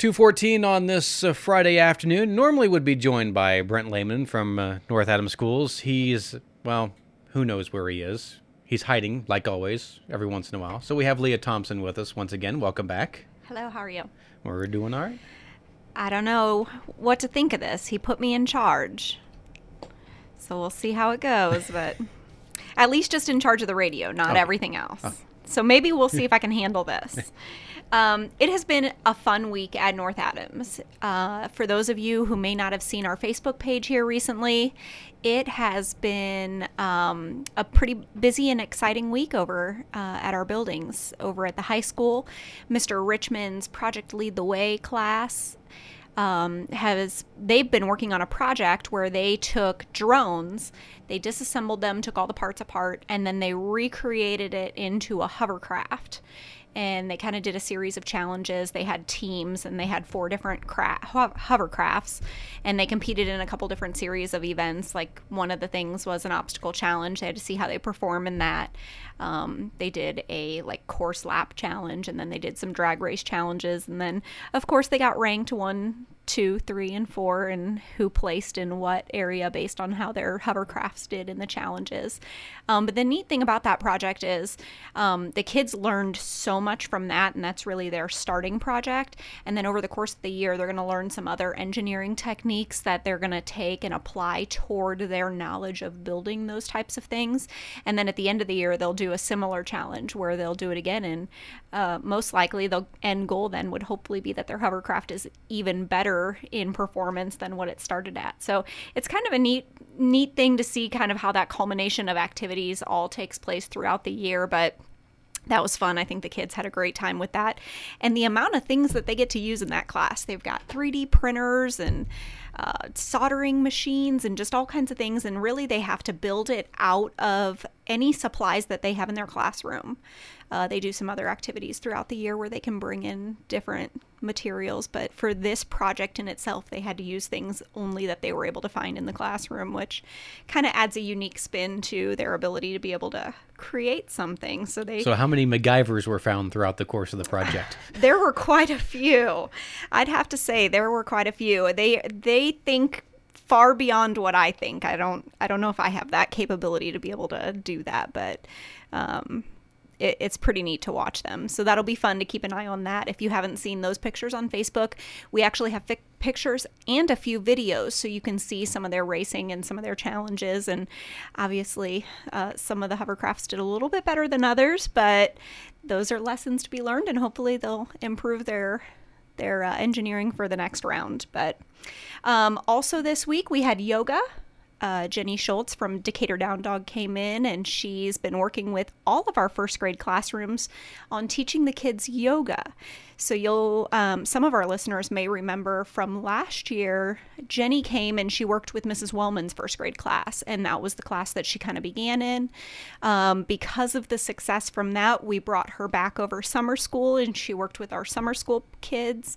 214 on this uh, Friday afternoon. Normally would be joined by Brent Lehman from uh, North Adams Schools. He's, well, who knows where he is. He's hiding, like always, every once in a while. So we have Leah Thompson with us once again. Welcome back. Hello, how are you? We're doing all right. I don't know what to think of this. He put me in charge. So we'll see how it goes, but at least just in charge of the radio, not Okay. everything else. So maybe we'll see if I can handle this. Um, it has been a fun week at North Adams. Uh, for those of you who may not have seen our Facebook page here recently, it has been um, a pretty busy and exciting week over uh, at our buildings. Over at the high school, Mr. Richmond's Project Lead the Way class um, has they've been working on a project where they took drones, they disassembled them, took all the parts apart, and then they recreated it into a hovercraft. And they kind of did a series of challenges. They had teams and they had four different cra- ho- hovercrafts, and they competed in a couple different series of events. Like one of the things was an obstacle challenge. They had to see how they perform in that. Um, they did a like course lap challenge, and then they did some drag race challenges, and then of course they got ranked one, two, three, and four, and who placed in what area based on how their hovercrafts did in the challenges. Um, but the neat thing about that project is um, the kids learned so much from that, and that's really their starting project. And then over the course of the year, they're going to learn some other engineering techniques that they're going to take and apply toward their knowledge of building those types of things. And then at the end of the year, they'll do a similar challenge where they'll do it again. And uh, most likely, the end goal then would hopefully be that their hovercraft is even better in performance than what it started at. So it's kind of a neat, neat thing to see kind of how that culmination of activities all takes place throughout the year. But that was fun. I think the kids had a great time with that. And the amount of things that they get to use in that class they've got 3D printers and uh, soldering machines and just all kinds of things. And really, they have to build it out of any supplies that they have in their classroom. Uh, they do some other activities throughout the year where they can bring in different materials, but for this project in itself, they had to use things only that they were able to find in the classroom, which kind of adds a unique spin to their ability to be able to create something. So they So, how many MacGyvers were found throughout the course of the project? there were quite a few. I'd have to say there were quite a few. They they think far beyond what I think. I don't I don't know if I have that capability to be able to do that, but um it, it's pretty neat to watch them. So that'll be fun to keep an eye on that. If you haven't seen those pictures on Facebook, we actually have fic- pictures and a few videos so you can see some of their racing and some of their challenges. And obviously, uh, some of the hovercrafts did a little bit better than others, but those are lessons to be learned, and hopefully they'll improve their their uh, engineering for the next round. But um, also this week we had yoga. Uh, Jenny Schultz from Decatur Down Dog came in and she's been working with all of our first grade classrooms on teaching the kids yoga. So you'll, um, some of our listeners may remember from last year, Jenny came and she worked with Mrs. Wellman's first grade class, and that was the class that she kind of began in. Um, because of the success from that, we brought her back over summer school and she worked with our summer school kids.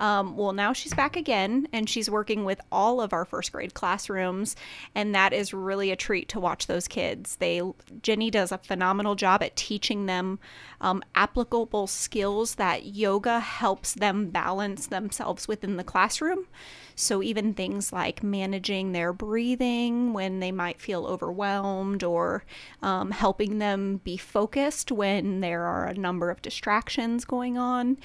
Um, well, now she's back again and she's working with all of our first grade classrooms, and that is really a treat to watch those kids. They Jenny does a phenomenal job at teaching them um, applicable skills that yoga helps them balance themselves within the classroom. So, even things like managing their breathing when they might feel overwhelmed, or um, helping them be focused when there are a number of distractions going on.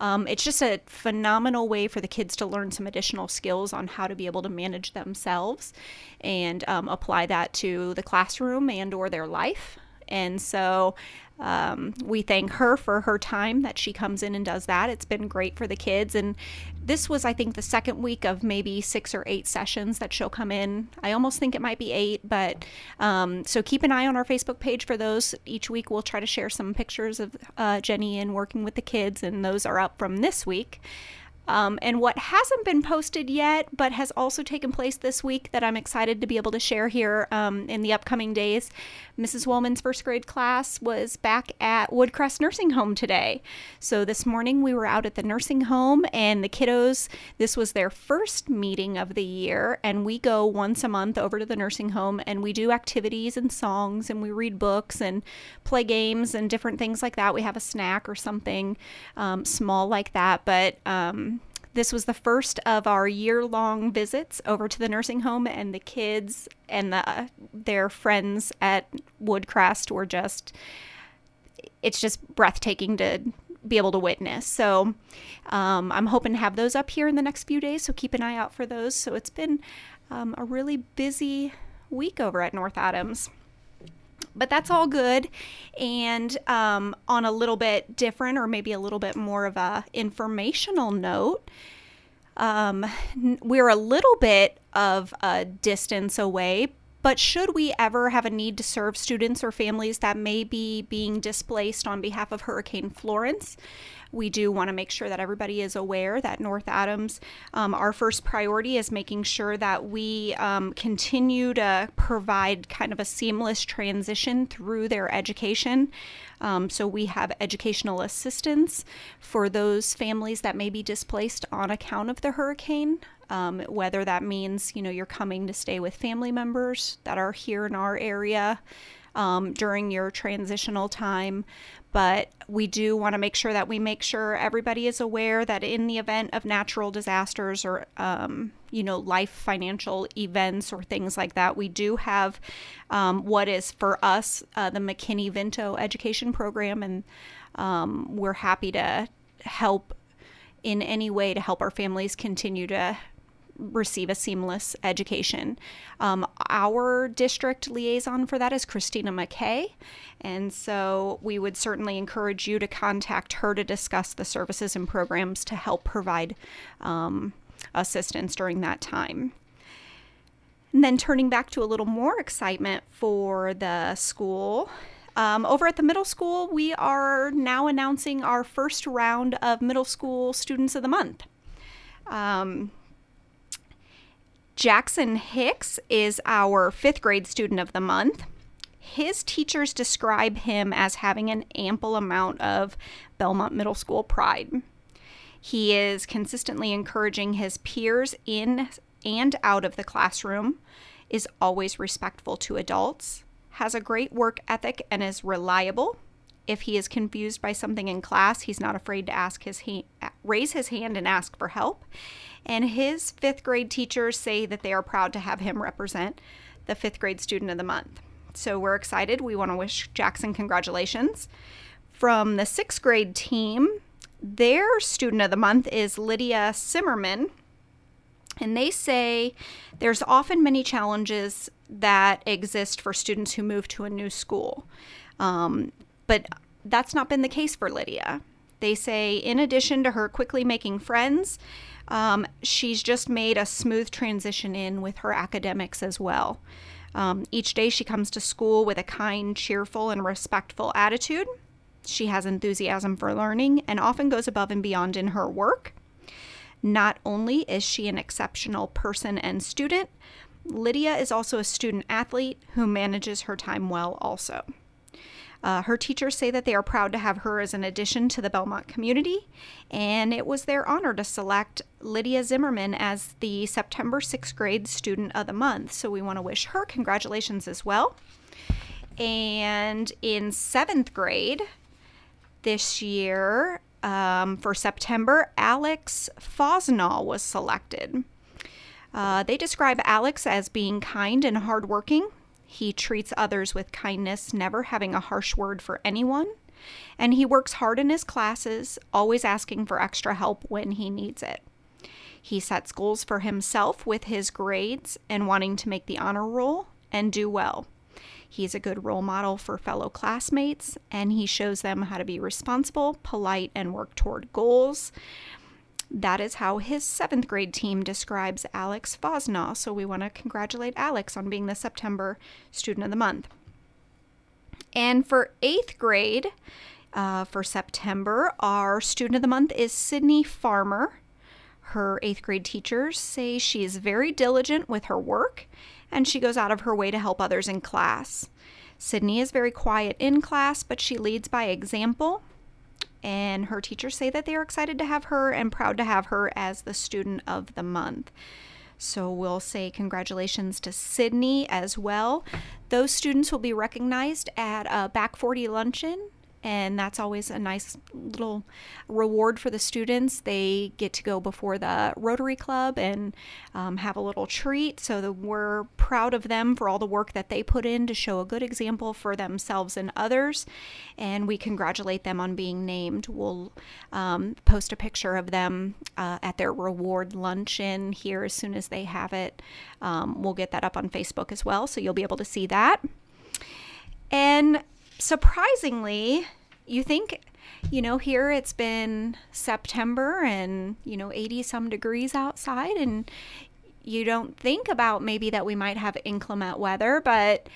Um, it's just a phenomenal way for the kids to learn some additional skills on how to be able to manage themselves and um, apply that to the classroom and or their life. And so um, we thank her for her time that she comes in and does that. It's been great for the kids. And this was, I think, the second week of maybe six or eight sessions that she'll come in. I almost think it might be eight, but um, so keep an eye on our Facebook page for those. Each week we'll try to share some pictures of uh, Jenny and working with the kids, and those are up from this week. Um, and what hasn't been posted yet, but has also taken place this week that I'm excited to be able to share here um, in the upcoming days, Mrs. Woolman's first grade class was back at Woodcrest Nursing Home today. So this morning we were out at the nursing home, and the kiddos, this was their first meeting of the year. And we go once a month over to the nursing home and we do activities and songs, and we read books and play games and different things like that. We have a snack or something um, small like that. But um, this was the first of our year long visits over to the nursing home, and the kids and the, their friends at Woodcrest were just, it's just breathtaking to be able to witness. So um, I'm hoping to have those up here in the next few days. So keep an eye out for those. So it's been um, a really busy week over at North Adams. But that's all good. And um, on a little bit different, or maybe a little bit more of a informational note, um, we're a little bit of a distance away, but should we ever have a need to serve students or families that may be being displaced on behalf of Hurricane Florence, we do want to make sure that everybody is aware that North Adams, um, our first priority is making sure that we um, continue to provide kind of a seamless transition through their education. Um, so we have educational assistance for those families that may be displaced on account of the hurricane. Um, whether that means you know you're coming to stay with family members that are here in our area um, during your transitional time. But we do want to make sure that we make sure everybody is aware that in the event of natural disasters or, um, you know, life financial events or things like that, we do have um, what is for us uh, the McKinney Vento education program. And um, we're happy to help in any way to help our families continue to receive a seamless education. Um, our district liaison for that is Christina McKay, and so we would certainly encourage you to contact her to discuss the services and programs to help provide um, assistance during that time. And then turning back to a little more excitement for the school. Um, over at the middle school, we are now announcing our first round of middle school students of the month. Um, Jackson Hicks is our fifth grade student of the month. His teachers describe him as having an ample amount of Bellmont Middle School pride. He is consistently encouraging his peers in and out of the classroom, is always respectful to adults, has a great work ethic, and is reliable. If he is confused by something in class, he's not afraid to ask his ha- raise his hand and ask for help and his fifth grade teachers say that they are proud to have him represent the fifth grade student of the month. So we're excited. We want to wish Jackson congratulations. From the sixth grade team, their student of the month is Lydia Zimmerman. And they say there's often many challenges that exist for students who move to a new school. Um, but that's not been the case for Lydia. They say, in addition to her quickly making friends, um, she's just made a smooth transition in with her academics as well. Um, each day she comes to school with a kind, cheerful, and respectful attitude. She has enthusiasm for learning and often goes above and beyond in her work. Not only is she an exceptional person and student, Lydia is also a student athlete who manages her time well, also. Uh, her teachers say that they are proud to have her as an addition to the Bellmont community, and it was their honor to select Lydia Zimmerman as the September 6th grade student of the month. So we want to wish her congratulations as well. And in seventh grade this year, um, for September, Alex Fosnall was selected. Uh, they describe Alex as being kind and hardworking, he treats others with kindness, never having a harsh word for anyone. And he works hard in his classes, always asking for extra help when he needs it. He sets goals for himself with his grades and wanting to make the honor roll and do well. He's a good role model for fellow classmates, and he shows them how to be responsible, polite, and work toward goals. That is how his seventh grade team describes Alex Fosnaw. So we want to congratulate Alex on being the September Student of the Month. And for eighth grade, uh, for September, our Student of the Month is Sydney Farmer. Her eighth grade teachers say she is very diligent with her work and she goes out of her way to help others in class. Sydney is very quiet in class, but she leads by example and her teachers say that they are excited to have her and proud to have her as the student of the month. So we'll say congratulations to Sydney as well. Those students will be recognized at a Back 40 luncheon and that's always a nice little reward for the students. They get to go before the Rotary Club and um, have a little treat. So that we're proud of them for all the work that they put in to show a good example for themselves and others. And we congratulate them on being named. We'll um, post a picture of them uh, at their reward luncheon here as soon as they have it. Um, we'll get that up on Facebook as well, so you'll be able to see that. And surprisingly, you think, you know, here it's been September and, you know, 80 some degrees outside, and you don't think about maybe that we might have inclement weather, but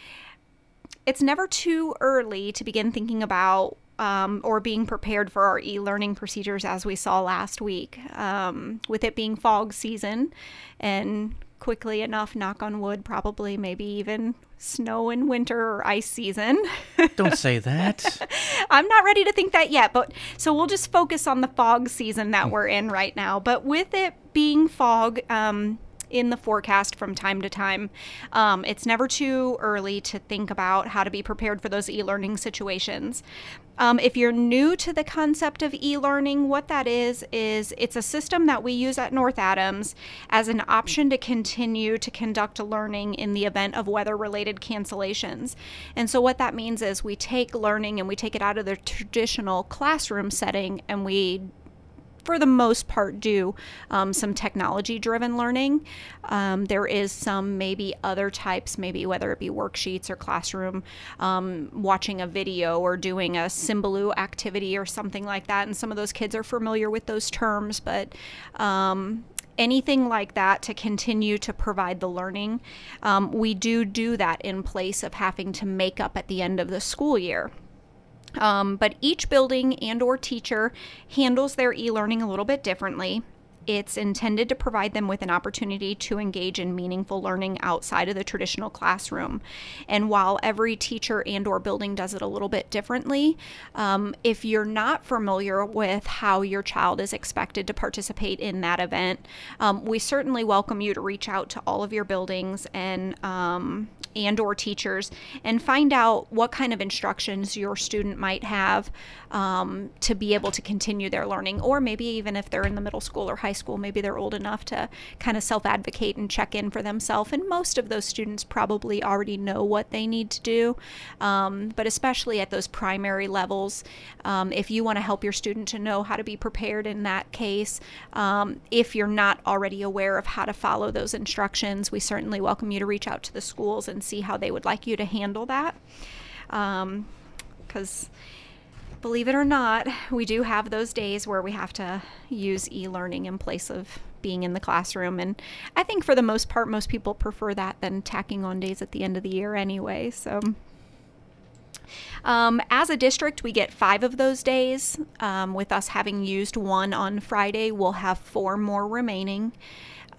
it's never too early to begin thinking about um, or being prepared for our e learning procedures as we saw last week. Um, with it being fog season and quickly enough, knock on wood, probably maybe even snow in winter or ice season. Don't say that. I'm not ready to think that yet, but so we'll just focus on the fog season that we're in right now. But with it being fog, um, in the forecast from time to time. Um, it's never too early to think about how to be prepared for those e learning situations. Um, if you're new to the concept of e learning, what that is, is it's a system that we use at North Adams as an option to continue to conduct learning in the event of weather related cancellations. And so, what that means is we take learning and we take it out of the traditional classroom setting and we for the most part, do um, some technology driven learning. Um, there is some maybe other types, maybe whether it be worksheets or classroom, um, watching a video or doing a Symbaloo activity or something like that. And some of those kids are familiar with those terms, but um, anything like that to continue to provide the learning. Um, we do do that in place of having to make up at the end of the school year. Um, but each building and or teacher handles their e-learning a little bit differently. It's intended to provide them with an opportunity to engage in meaningful learning outside of the traditional classroom. And while every teacher and or building does it a little bit differently, um, if you're not familiar with how your child is expected to participate in that event, um, we certainly welcome you to reach out to all of your buildings and um, and or teachers and find out what kind of instructions your student might have um, to be able to continue their learning. Or maybe even if they're in the middle school or high school maybe they're old enough to kind of self-advocate and check in for themselves. And most of those students probably already know what they need to do. Um, but especially at those primary levels um, if you want to help your student to know how to be prepared in that case um, if you're not already aware of how to follow those instructions we certainly welcome you to reach out to the schools and see how they would like you to handle that. Because um, believe it or not, we do have those days where we have to use e learning in place of being in the classroom. And I think for the most part, most people prefer that than tacking on days at the end of the year anyway. So. Um, as a district, we get five of those days. Um, with us having used one on Friday, we'll have four more remaining.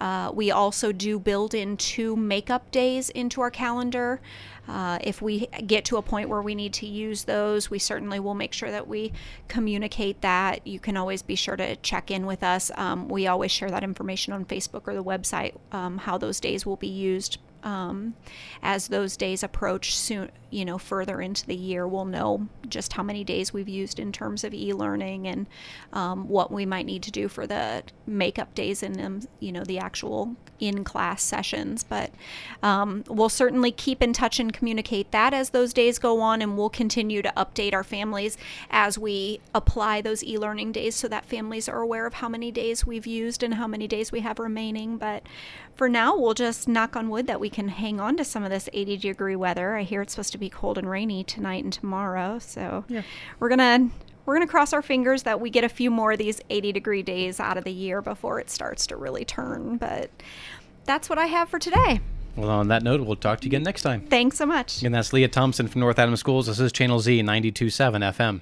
Uh, we also do build in two makeup days into our calendar. Uh, if we get to a point where we need to use those, we certainly will make sure that we communicate that. You can always be sure to check in with us. Um, we always share that information on Facebook or the website, um, how those days will be used um, as those days approach soon you know further into the year we'll know just how many days we've used in terms of e-learning and um, what we might need to do for the makeup days and um, you know the actual in-class sessions. But um, we'll certainly keep in touch and communicate that as those days go on and we'll continue to update our families as we apply those e-learning days so that families are aware of how many days we've used and how many days we have remaining. But for now we'll just knock on wood that we can hang on to some of this 80 degree weather i hear it's supposed to be cold and rainy tonight and tomorrow. So yeah. we're gonna we're gonna cross our fingers that we get a few more of these 80 degree days out of the year before it starts to really turn. But that's what I have for today. Well, on that note, we'll talk to you again next time. Thanks so much. And that's Leah Thompson from North Adams Schools. This is Channel Z 92.7 FM.